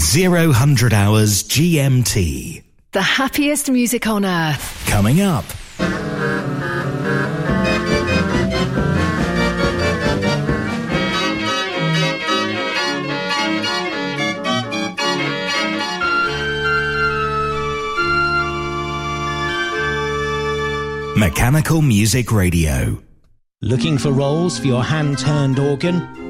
It's 0 hundred hours GMT. The happiest music on earth. Coming up. Mechanical Music Radio. Looking for rolls for your hand-turned organ?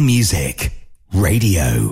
Music Radio.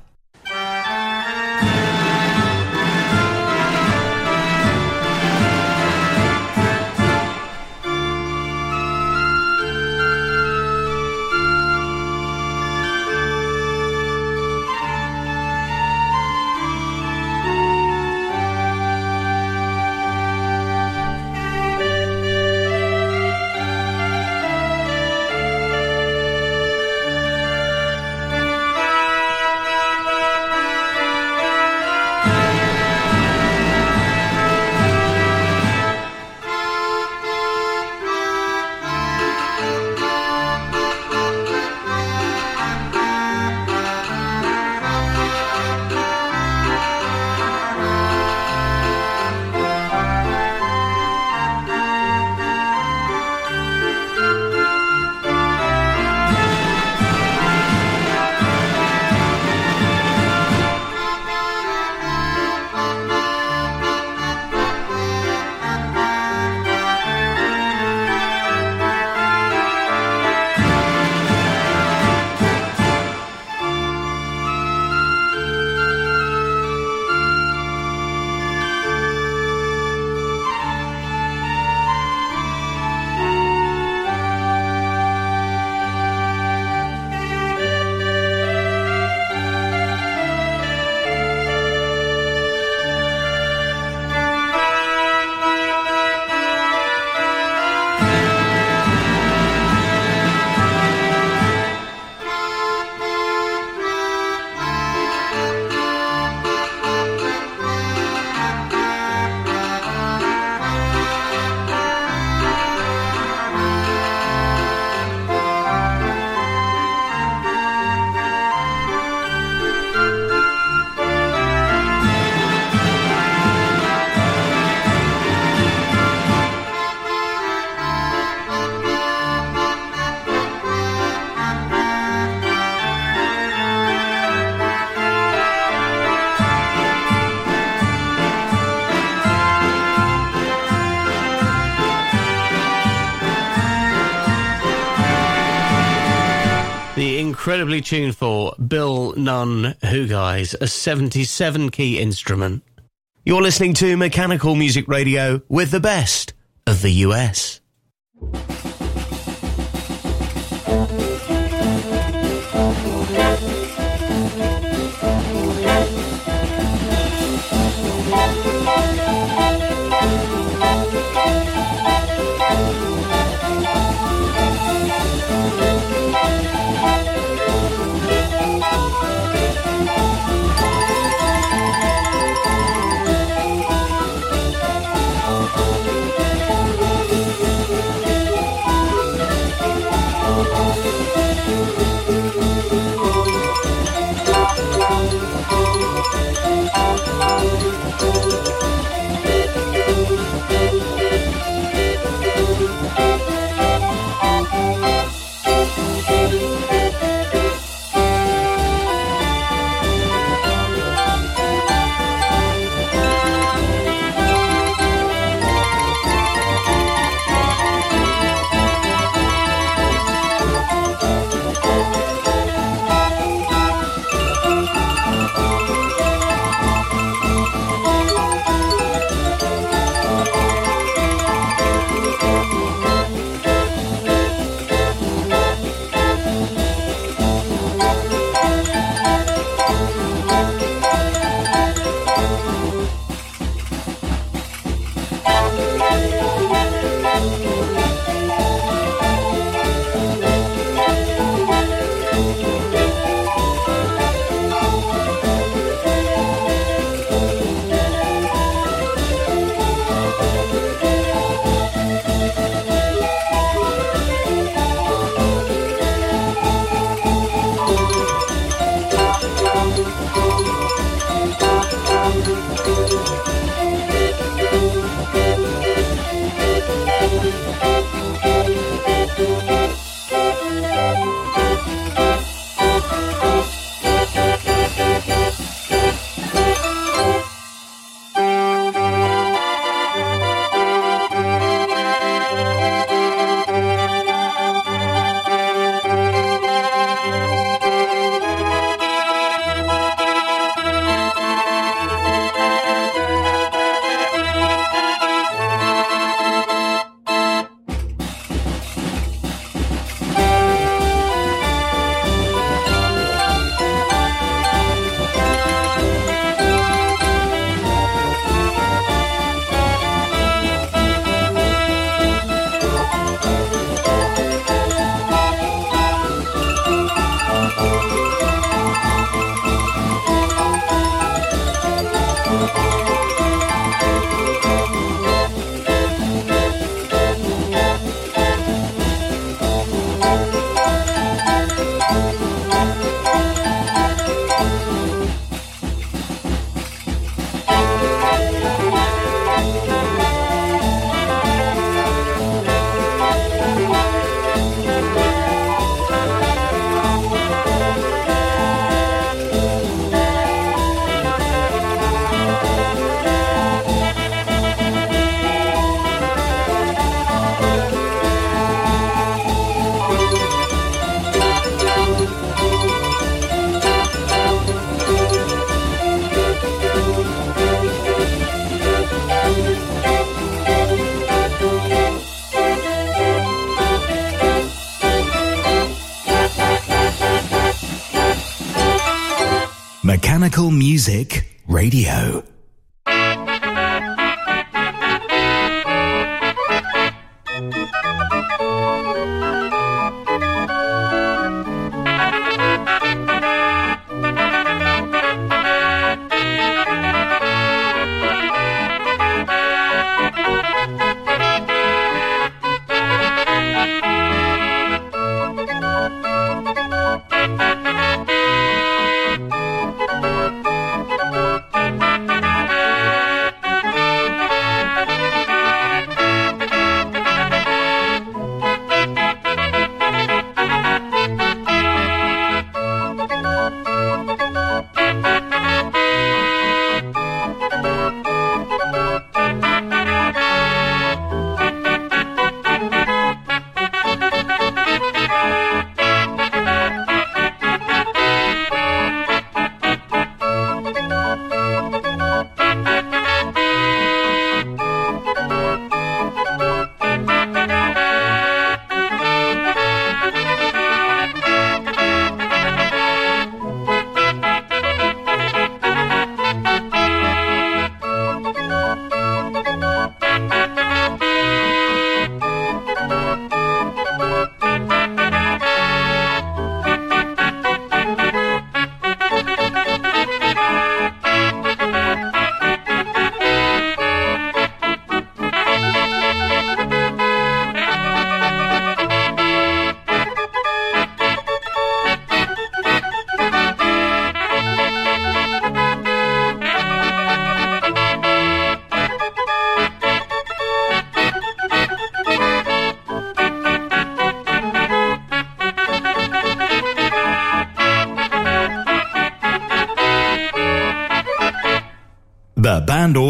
Incredibly tuneful Bill Nunn Who Guys, a 77 key instrument. You're listening to Mechanical Music Radio with the best of the US.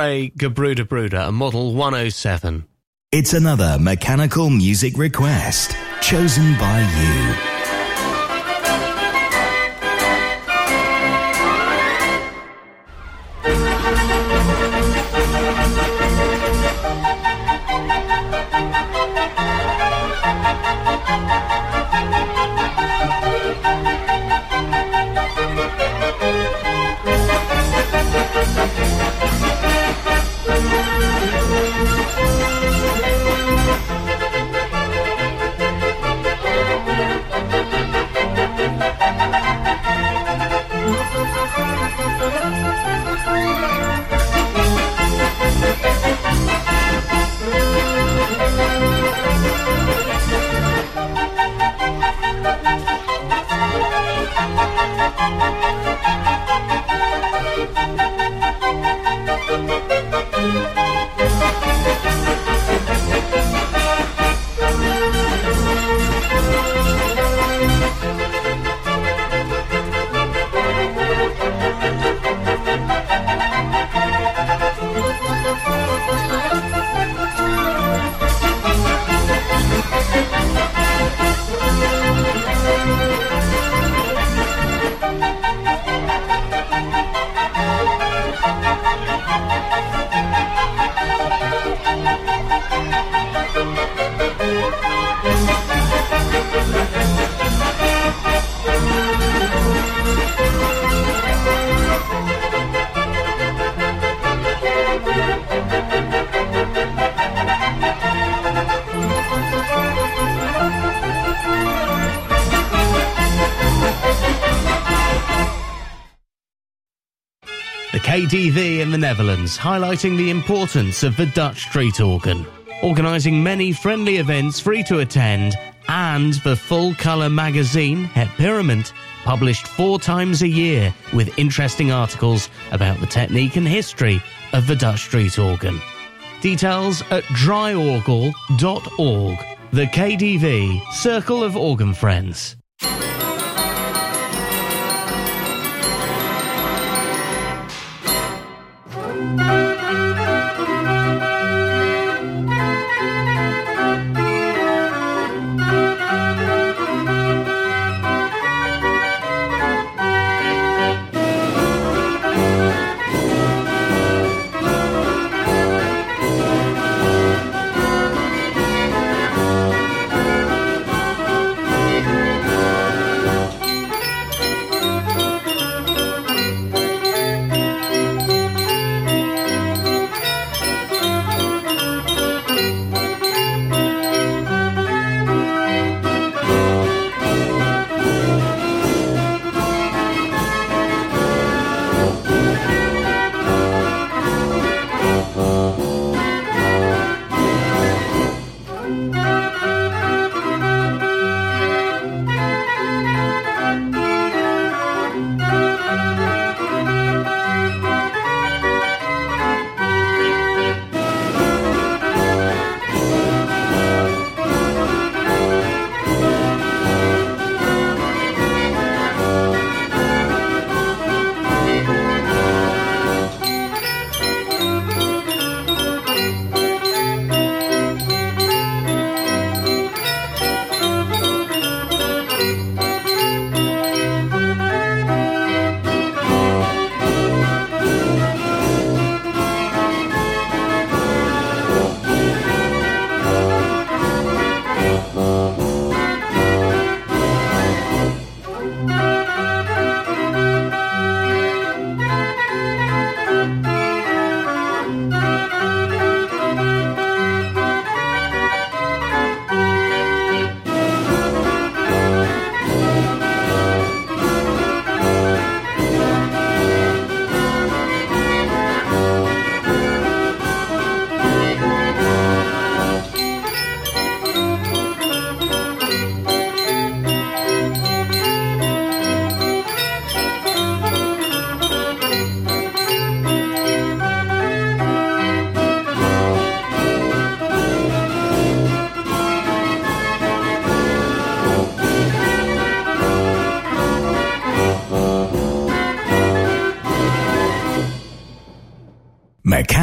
Cliff Gray Gebruder Bruder, a Model 107. It's another mechanical music request chosen by you. KDV in the Netherlands, highlighting the importance of the Dutch street organ, organising many friendly events free to attend, and the full colour magazine, Het Pierement, published four times a year with interesting articles about the technique and history of the Dutch street organ. Details at draaiorgel.org. The KDV, Circle of Organ Friends.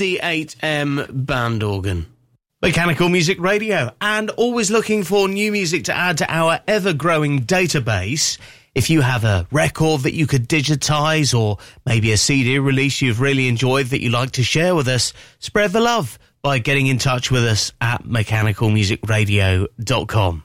58M band organ. Mechanical Music Radio, and always looking for new music to add to our ever growing database. If you have a record that you could digitize or maybe a CD release you've really enjoyed that you'd like to share with us, spread the love by getting in touch with us at mechanicalmusicradio.com.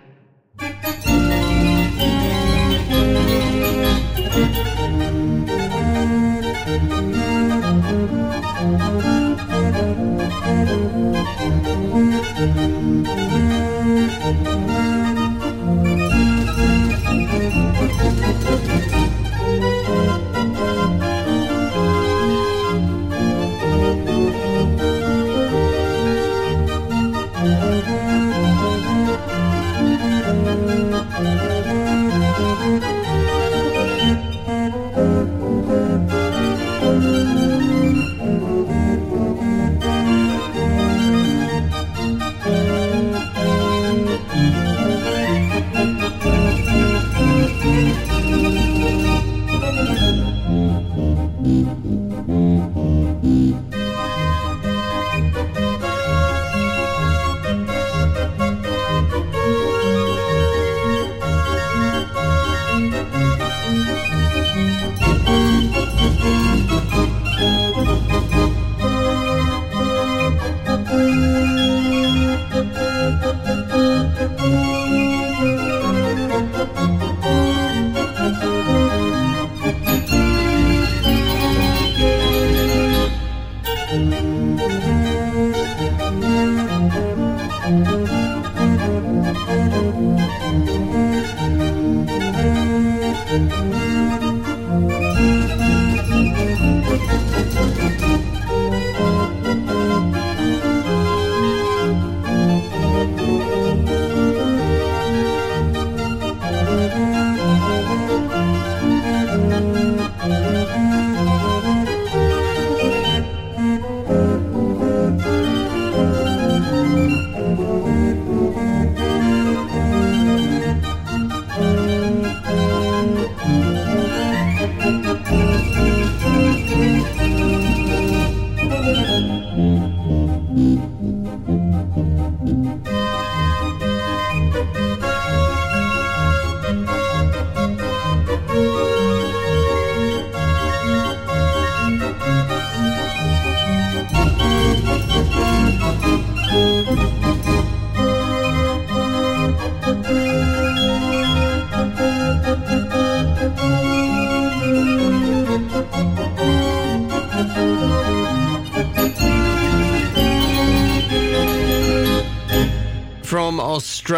Música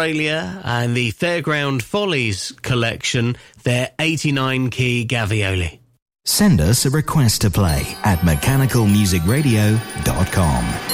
Australia and the Fairground Follies collection, their 89 key Gavioli. Send us a request to play at mechanicalmusicradio.com.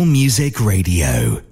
Music Radio.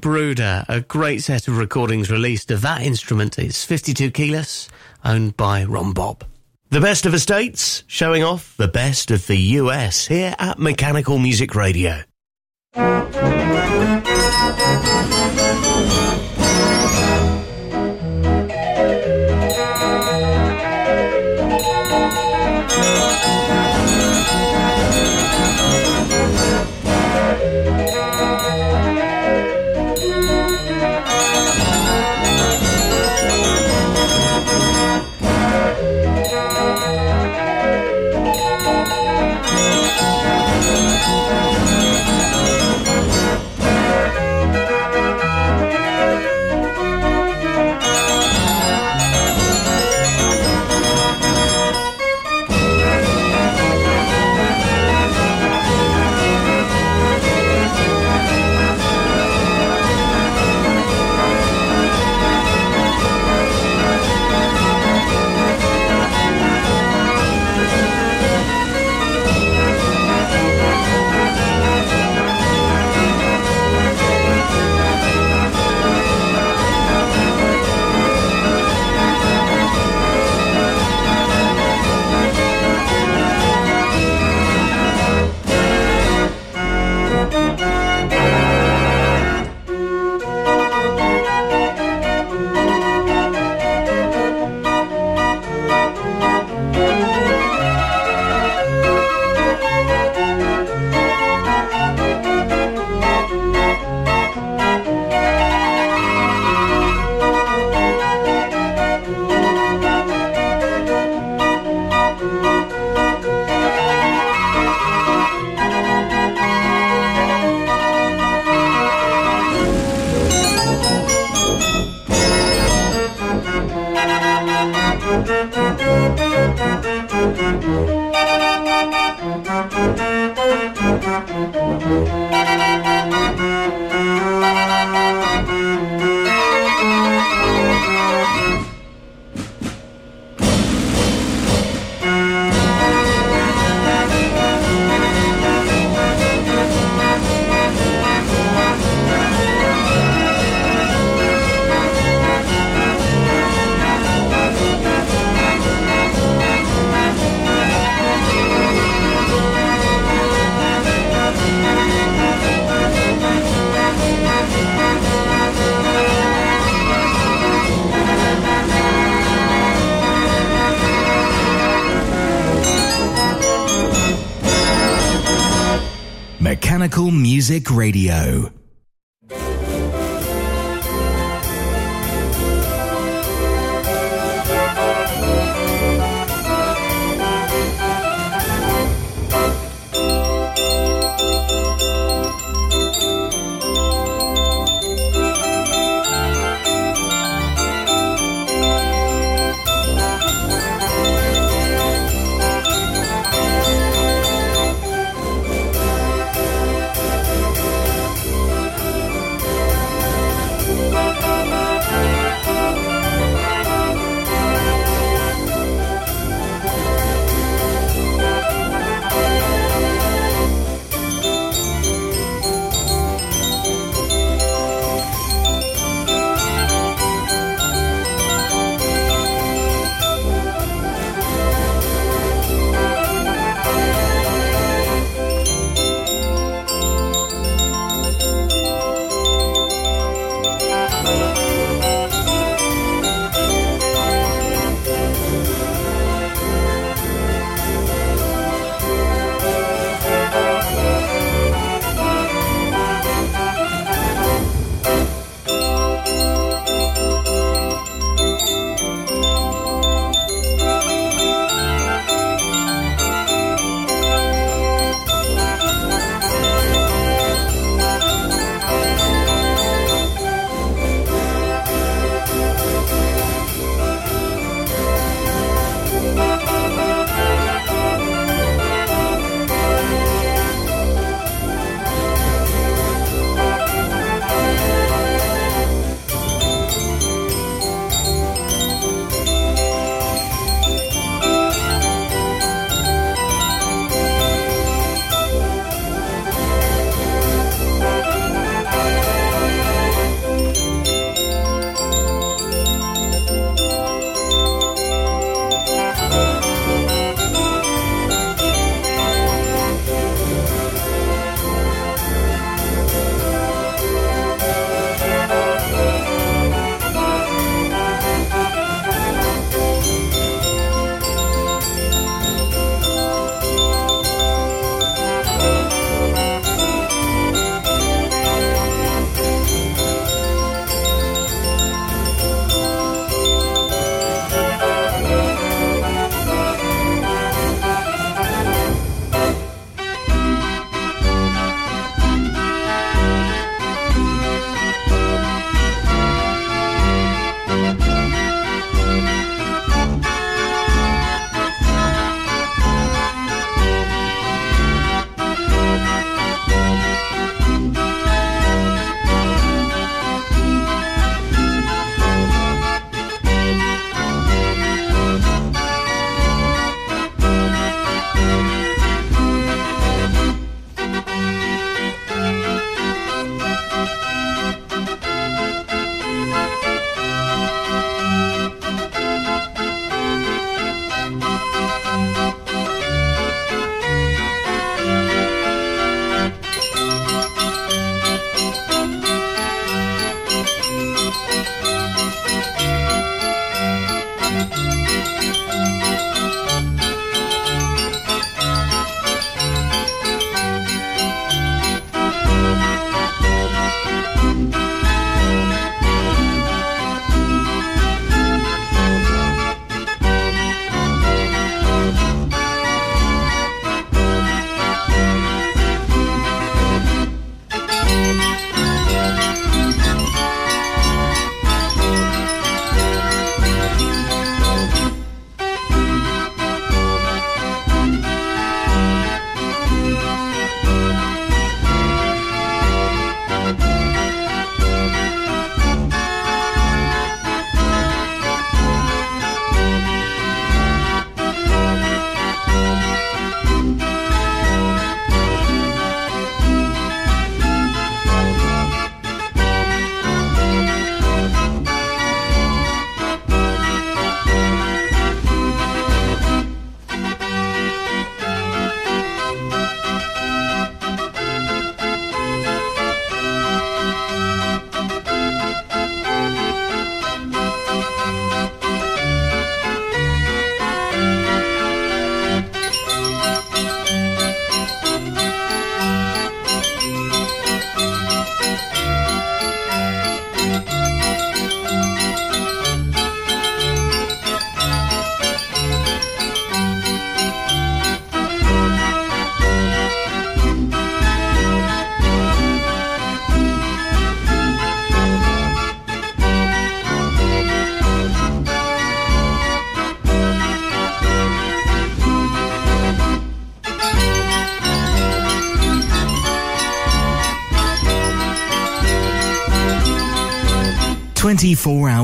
Bruder, a great set of recordings released of that instrument. It's 52 keyless, owned by Ron Bopp. The best of estates, showing off the best of the US here at Mechanical Music Radio.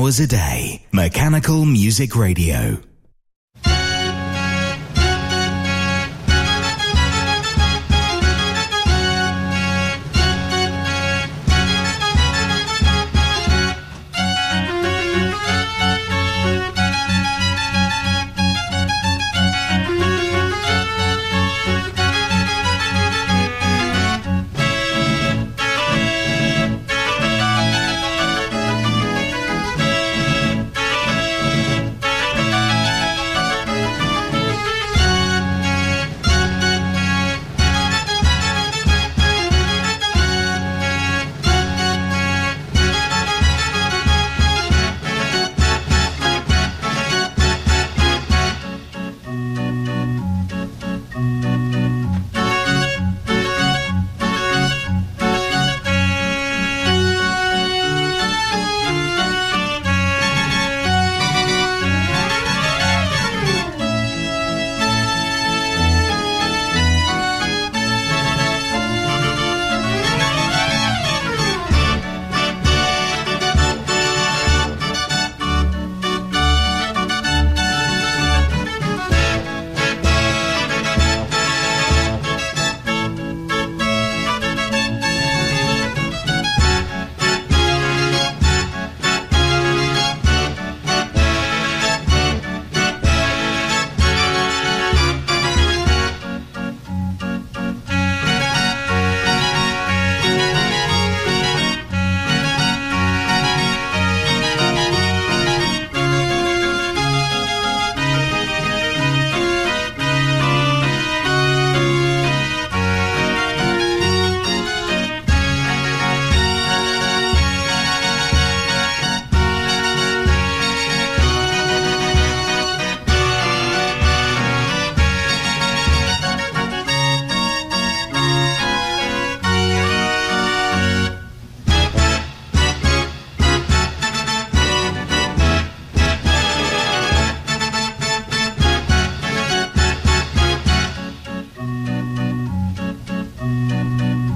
Hours a day. Mechanical Music Radio.